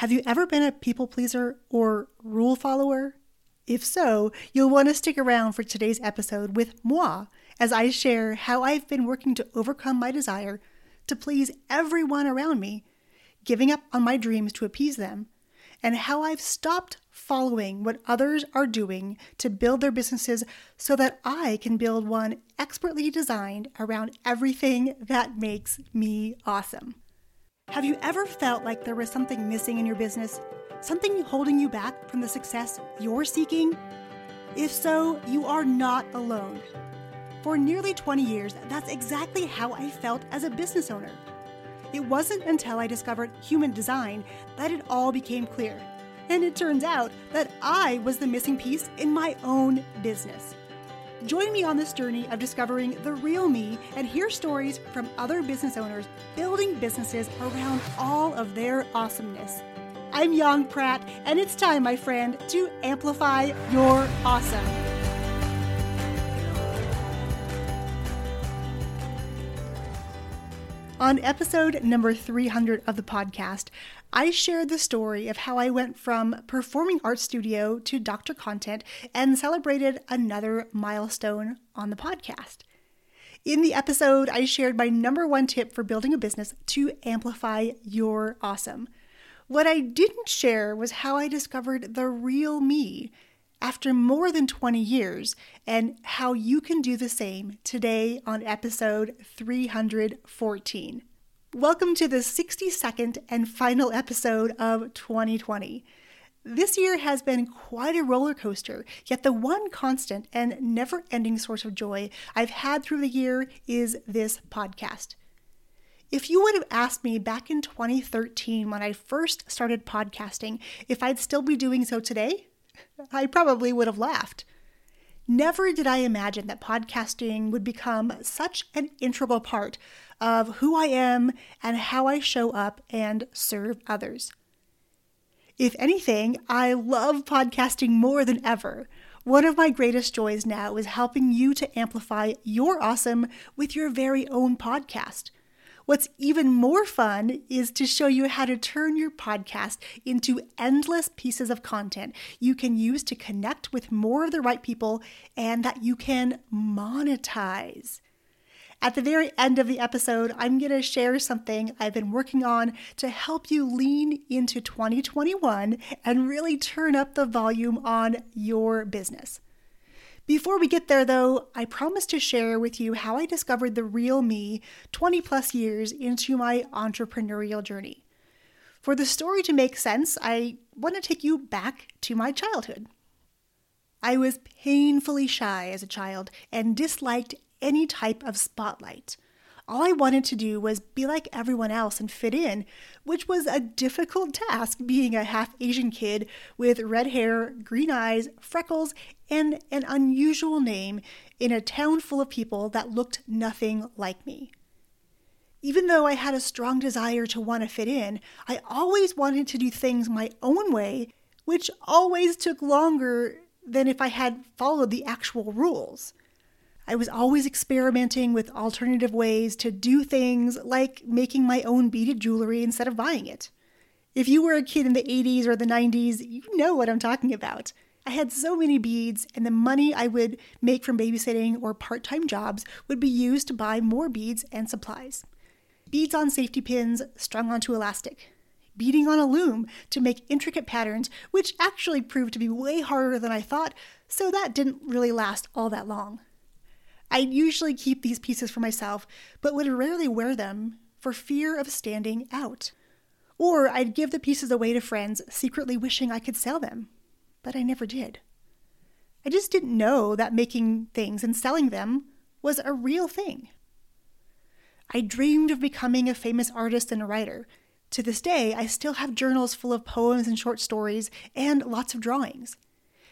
Have you ever been a people pleaser or rule follower? If so, you'll want to stick around for today's episode with moi as I share how I've been working to overcome my desire to please everyone around me, giving up on my dreams to appease them, and how I've stopped following what others are doing to build their businesses so that I can build one expertly designed around everything that makes me awesome. Have you ever felt like there was something missing in your business? Something holding you back from the success you're seeking? If so, you are not alone. For nearly 20 years, that's exactly how I felt as a business owner. It wasn't until I discovered human design that it all became clear. And it turns out that I was the missing piece in my own business. Join me on this journey of discovering the real me and hear stories from other business owners building businesses around all of their awesomeness. I'm Yong Pratt, and it's time, my friend, to amplify your awesome. On episode number 300 of the podcast, I shared the story of how I went from performing art studio to doctor content and celebrated another milestone on the podcast. In the episode, I shared my number one tip for building a business to amplify your awesome. What I didn't share was how I discovered the real me after more than 20 years and how you can do the same today on episode 314. Welcome to the 62nd and final episode of 2020. This year has been quite a roller coaster, yet the one constant and never ending source of joy I've had through the year is this podcast. If you would have asked me back in 2013 when I first started podcasting if I'd still be doing so today, I probably would have laughed. Never did I imagine that podcasting would become such an integral part of who I am and how I show up and serve others. If anything, I love podcasting more than ever. One of my greatest joys now is helping you to amplify your awesome with your very own podcast. What's even more fun is to show you how to turn your podcast into endless pieces of content you can use to connect with more of the right people and that you can monetize. At the very end of the episode, I'm going to share something I've been working on to help you lean into 2021 and really turn up the volume on your business. Before we get there, though, I promise to share with you how I discovered the real me 20 plus years into my entrepreneurial journey. For the story to make sense, I want to take you back to my childhood. I was painfully shy as a child and disliked any type of spotlight. All I wanted to do was be like everyone else and fit in, which was a difficult task being a half Asian kid with red hair, green eyes, freckles, and an unusual name in a town full of people that looked nothing like me. Even though I had a strong desire to want to fit in, I always wanted to do things my own way, which always took longer than if I had followed the actual rules. I was always experimenting with alternative ways to do things like making my own beaded jewelry instead of buying it. If you were a kid in the 80s or the 90s, you know what I'm talking about. I had so many beads, and the money I would make from babysitting or part time jobs would be used to buy more beads and supplies. Beads on safety pins strung onto elastic, beading on a loom to make intricate patterns, which actually proved to be way harder than I thought, so that didn't really last all that long. I'd usually keep these pieces for myself, but would rarely wear them for fear of standing out. Or I'd give the pieces away to friends, secretly wishing I could sell them, but I never did. I just didn't know that making things and selling them was a real thing. I dreamed of becoming a famous artist and a writer. To this day, I still have journals full of poems and short stories and lots of drawings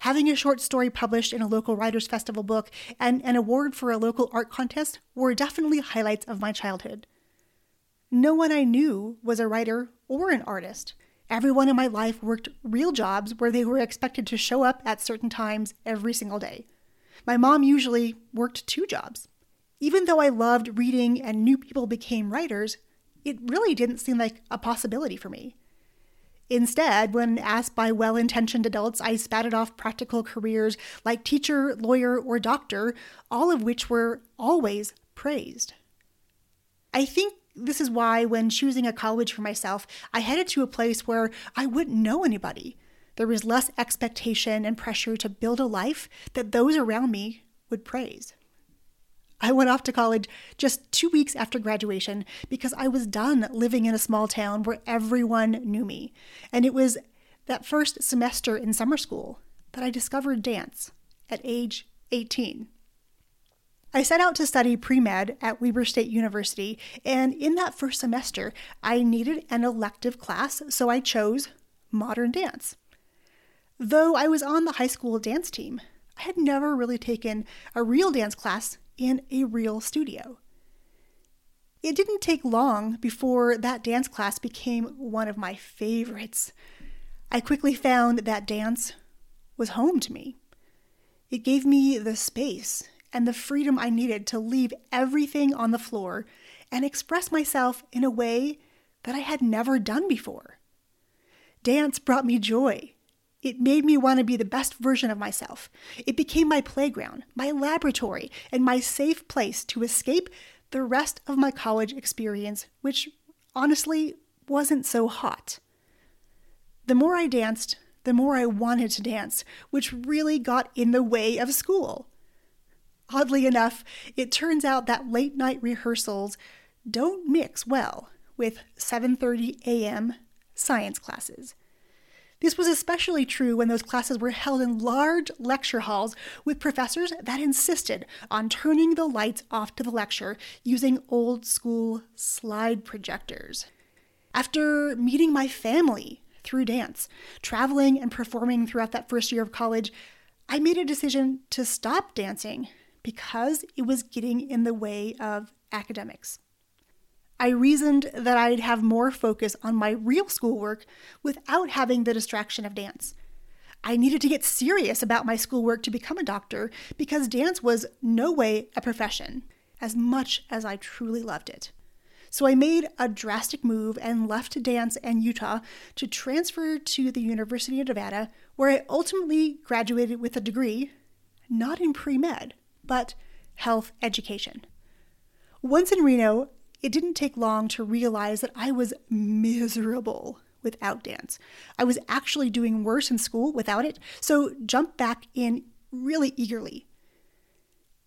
having a short story published in a local Writers Festival book, and an award for a local art contest were definitely highlights of my childhood. No one I knew was a writer or an artist. Everyone in my life worked real jobs where they were expected to show up at certain times every single day. My mom usually worked two jobs. Even though I loved reading and new people became writers, it really didn't seem like a possibility for me. Instead, when asked by well intentioned adults, I spouted off practical careers like teacher, lawyer, or doctor, all of which were always praised. I think this is why, when choosing a college for myself, I headed to a place where I wouldn't know anybody. There was less expectation and pressure to build a life that those around me would praise. I went off to college just two weeks after graduation because I was done living in a small town where everyone knew me. And it was that first semester in summer school that I discovered dance at age 18. I set out to study pre med at Weber State University, and in that first semester, I needed an elective class, so I chose modern dance. Though I was on the high school dance team, I had never really taken a real dance class in a real studio. It didn't take long before that dance class became one of my favorites. I quickly found that dance was home to me. It gave me the space and the freedom I needed to leave everything on the floor and express myself in a way that I had never done before. Dance brought me joy. It made me want to be the best version of myself. It became my playground, my laboratory, and my safe place to escape the rest of my college experience, which honestly wasn't so hot. The more I danced, the more I wanted to dance, which really got in the way of school. Oddly enough, it turns out that late night rehearsals don't mix well with 7:30 a.m. science classes. This was especially true when those classes were held in large lecture halls with professors that insisted on turning the lights off to the lecture using old school slide projectors. After meeting my family through dance, traveling and performing throughout that first year of college, I made a decision to stop dancing because it was getting in the way of academics. I reasoned that I'd have more focus on my real schoolwork without having the distraction of dance. I needed to get serious about my schoolwork to become a doctor because dance was no way a profession, as much as I truly loved it. So I made a drastic move and left dance and Utah to transfer to the University of Nevada, where I ultimately graduated with a degree, not in pre med, but health education. Once in Reno, it didn't take long to realize that I was miserable without dance. I was actually doing worse in school without it, so jumped back in really eagerly.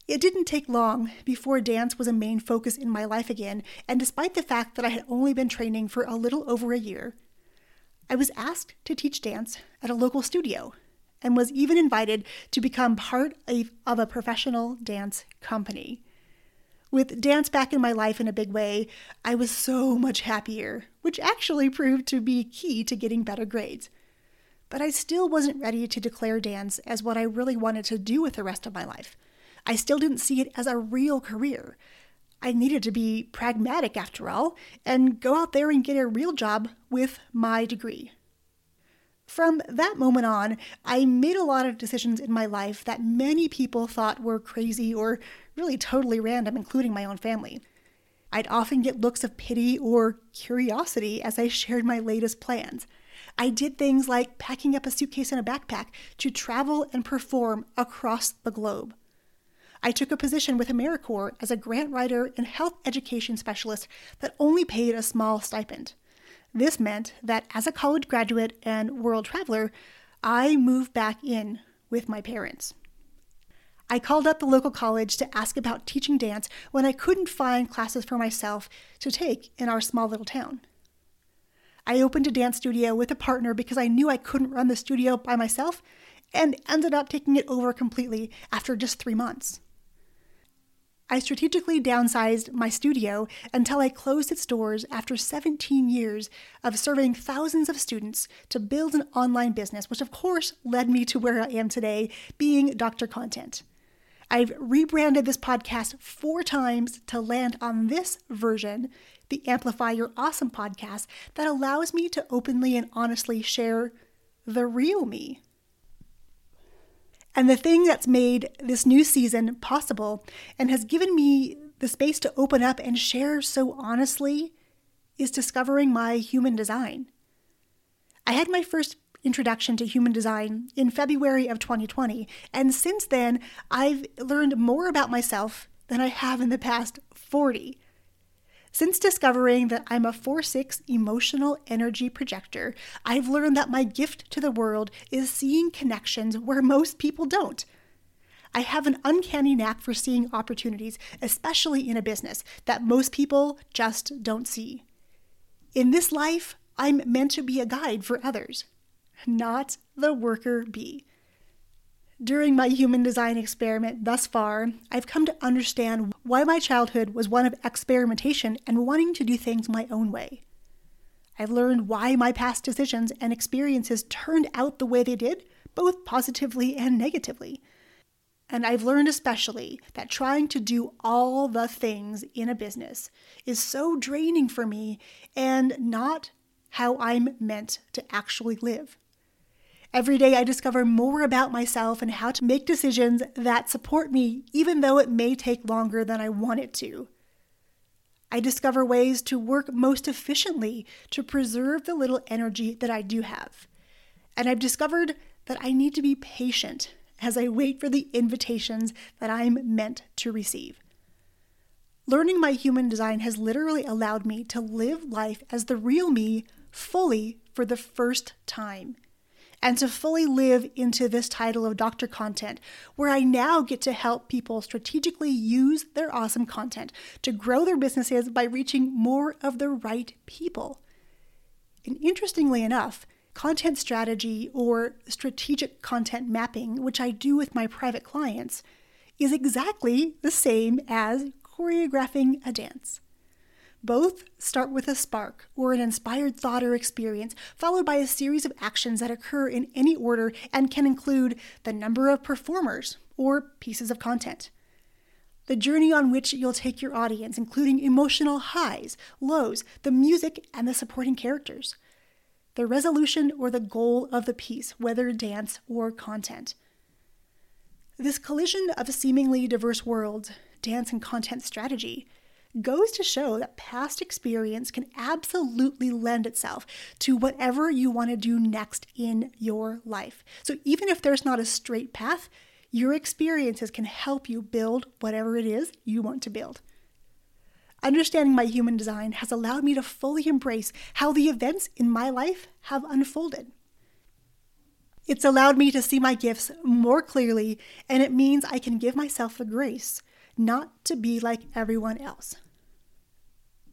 It didn't take long before dance was a main focus in my life again, and despite the fact that I had only been training for a little over a year, I was asked to teach dance at a local studio and was even invited to become part of, of a professional dance company. With dance back in my life in a big way, I was so much happier, which actually proved to be key to getting better grades. But I still wasn't ready to declare dance as what I really wanted to do with the rest of my life. I still didn't see it as a real career. I needed to be pragmatic after all and go out there and get a real job with my degree. From that moment on, I made a lot of decisions in my life that many people thought were crazy or really totally random, including my own family. I'd often get looks of pity or curiosity as I shared my latest plans. I did things like packing up a suitcase and a backpack to travel and perform across the globe. I took a position with AmeriCorps as a grant writer and health education specialist that only paid a small stipend. This meant that as a college graduate and world traveler, I moved back in with my parents. I called up the local college to ask about teaching dance when I couldn't find classes for myself to take in our small little town. I opened a dance studio with a partner because I knew I couldn't run the studio by myself and ended up taking it over completely after just three months. I strategically downsized my studio until I closed its doors after 17 years of serving thousands of students to build an online business, which of course led me to where I am today, being Dr. Content. I've rebranded this podcast four times to land on this version, the Amplify Your Awesome podcast, that allows me to openly and honestly share the real me. And the thing that's made this new season possible and has given me the space to open up and share so honestly is discovering my human design. I had my first introduction to human design in February of 2020, and since then, I've learned more about myself than I have in the past 40. Since discovering that I'm a 4 6 emotional energy projector, I've learned that my gift to the world is seeing connections where most people don't. I have an uncanny knack for seeing opportunities, especially in a business, that most people just don't see. In this life, I'm meant to be a guide for others, not the worker bee. During my human design experiment thus far, I've come to understand why my childhood was one of experimentation and wanting to do things my own way. I've learned why my past decisions and experiences turned out the way they did, both positively and negatively. And I've learned especially that trying to do all the things in a business is so draining for me and not how I'm meant to actually live. Every day I discover more about myself and how to make decisions that support me, even though it may take longer than I want it to. I discover ways to work most efficiently to preserve the little energy that I do have. And I've discovered that I need to be patient as I wait for the invitations that I'm meant to receive. Learning my human design has literally allowed me to live life as the real me fully for the first time. And to fully live into this title of Doctor Content, where I now get to help people strategically use their awesome content to grow their businesses by reaching more of the right people. And interestingly enough, content strategy or strategic content mapping, which I do with my private clients, is exactly the same as choreographing a dance. Both start with a spark or an inspired thought or experience, followed by a series of actions that occur in any order and can include the number of performers or pieces of content. The journey on which you'll take your audience, including emotional highs, lows, the music, and the supporting characters the resolution or the goal of the piece, whether dance or content. This collision of seemingly diverse worlds, dance and content strategy, goes to show that past experience can absolutely lend itself to whatever you want to do next in your life. So even if there's not a straight path, your experiences can help you build whatever it is you want to build. Understanding my human design has allowed me to fully embrace how the events in my life have unfolded. It's allowed me to see my gifts more clearly, and it means I can give myself the grace not to be like everyone else.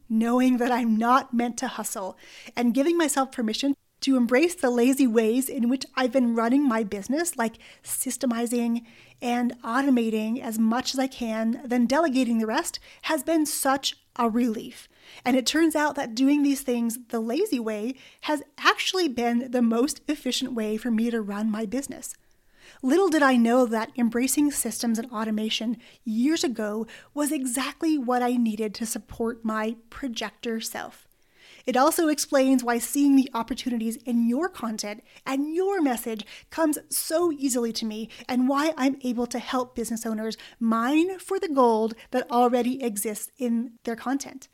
Knowing that I'm not meant to hustle and giving myself permission to embrace the lazy ways in which I've been running my business, like systemizing and automating as much as I can, then delegating the rest, has been such a relief. And it turns out that doing these things the lazy way has actually been the most efficient way for me to run my business. Little did I know that embracing systems and automation years ago was exactly what I needed to support my projector self. It also explains why seeing the opportunities in your content and your message comes so easily to me, and why I'm able to help business owners mine for the gold that already exists in their content.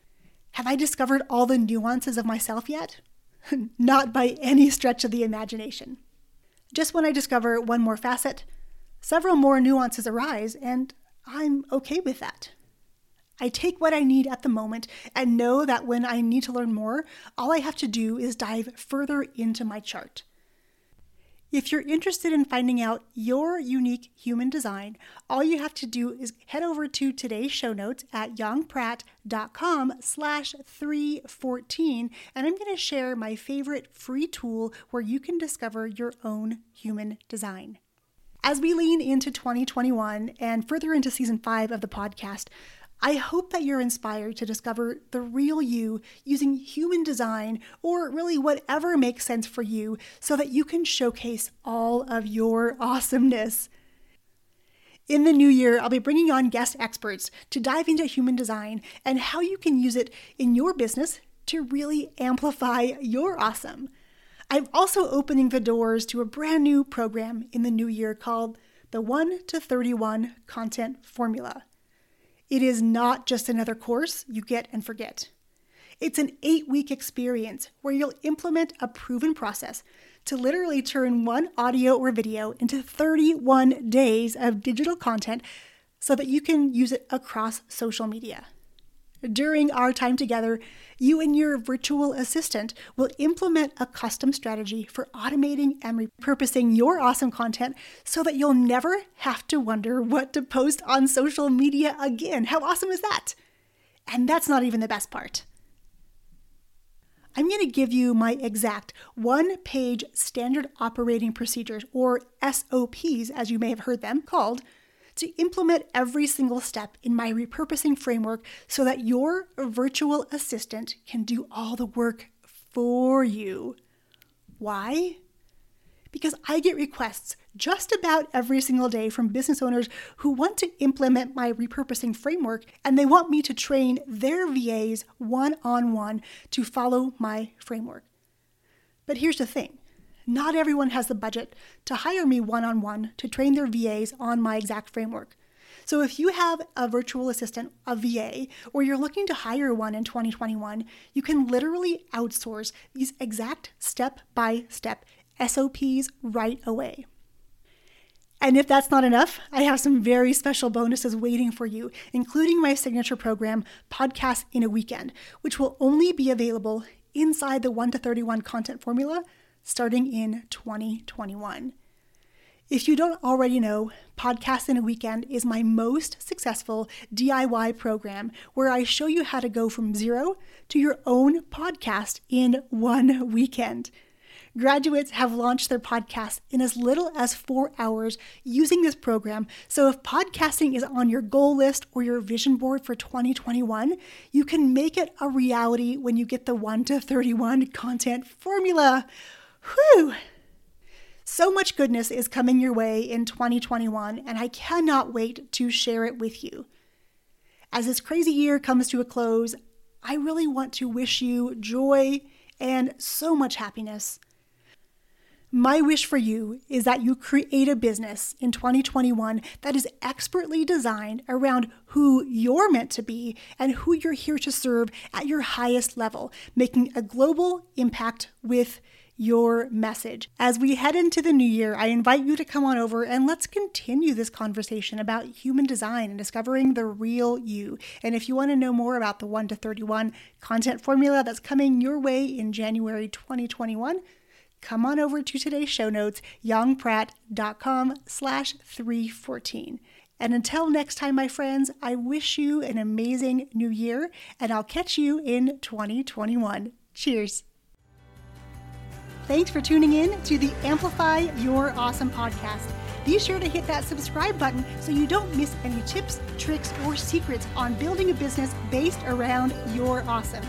Have I discovered all the nuances of myself yet? Not by any stretch of the imagination. Just when I discover one more facet, several more nuances arise, and I'm okay with that. I take what I need at the moment and know that when I need to learn more, all I have to do is dive further into my chart. If you're interested in finding out your unique human design, all you have to do is head over to today's show notes at yongpratt.com slash 314, and I'm going to share my favorite free tool where you can discover your own human design. As we lean into 2021 and further into season five of the podcast, I hope that you're inspired to discover the real you using human design or really whatever makes sense for you so that you can showcase all of your awesomeness. In the new year, I'll be bringing on guest experts to dive into human design and how you can use it in your business to really amplify your awesome. I'm also opening the doors to a brand new program in the new year called the 1 to 31 Content Formula. It is not just another course you get and forget. It's an eight week experience where you'll implement a proven process to literally turn one audio or video into 31 days of digital content so that you can use it across social media. During our time together, you and your virtual assistant will implement a custom strategy for automating and repurposing your awesome content so that you'll never have to wonder what to post on social media again. How awesome is that? And that's not even the best part. I'm going to give you my exact one page standard operating procedures, or SOPs, as you may have heard them called, to implement every single step in my repurposing framework so that your virtual assistant can do all the work for you. Why? because I get requests just about every single day from business owners who want to implement my repurposing framework and they want me to train their VAs one on one to follow my framework. But here's the thing not everyone has the budget to hire me one on one to train their VAs on my exact framework. So if you have a virtual assistant, a VA, or you're looking to hire one in 2021, you can literally outsource these exact step by step SOPs right away. And if that's not enough, I have some very special bonuses waiting for you, including my signature program, Podcast in a Weekend, which will only be available inside the 1 to 31 content formula starting in 2021. If you don't already know, Podcast in a Weekend is my most successful DIY program where I show you how to go from zero to your own podcast in one weekend. Graduates have launched their podcasts in as little as four hours using this program. So, if podcasting is on your goal list or your vision board for 2021, you can make it a reality when you get the 1 to 31 content formula. Whew! So much goodness is coming your way in 2021, and I cannot wait to share it with you. As this crazy year comes to a close, I really want to wish you joy and so much happiness. My wish for you is that you create a business in 2021 that is expertly designed around who you're meant to be and who you're here to serve at your highest level, making a global impact with your message. As we head into the new year, I invite you to come on over and let's continue this conversation about human design and discovering the real you. And if you want to know more about the 1 to 31 content formula that's coming your way in January 2021, come on over to today's show notes, yongpratt.com slash 314. And until next time, my friends, I wish you an amazing new year, and I'll catch you in 2021. Cheers. Thanks for tuning in to the Amplify Your Awesome podcast. Be sure to hit that subscribe button so you don't miss any tips, tricks, or secrets on building a business based around your awesome.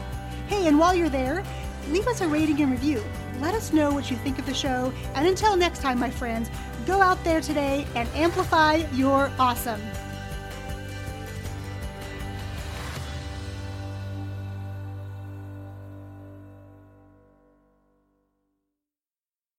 Hey, and while you're there, leave us a rating and review. Let us know what you think of the show. And until next time, my friends, go out there today and amplify your awesome.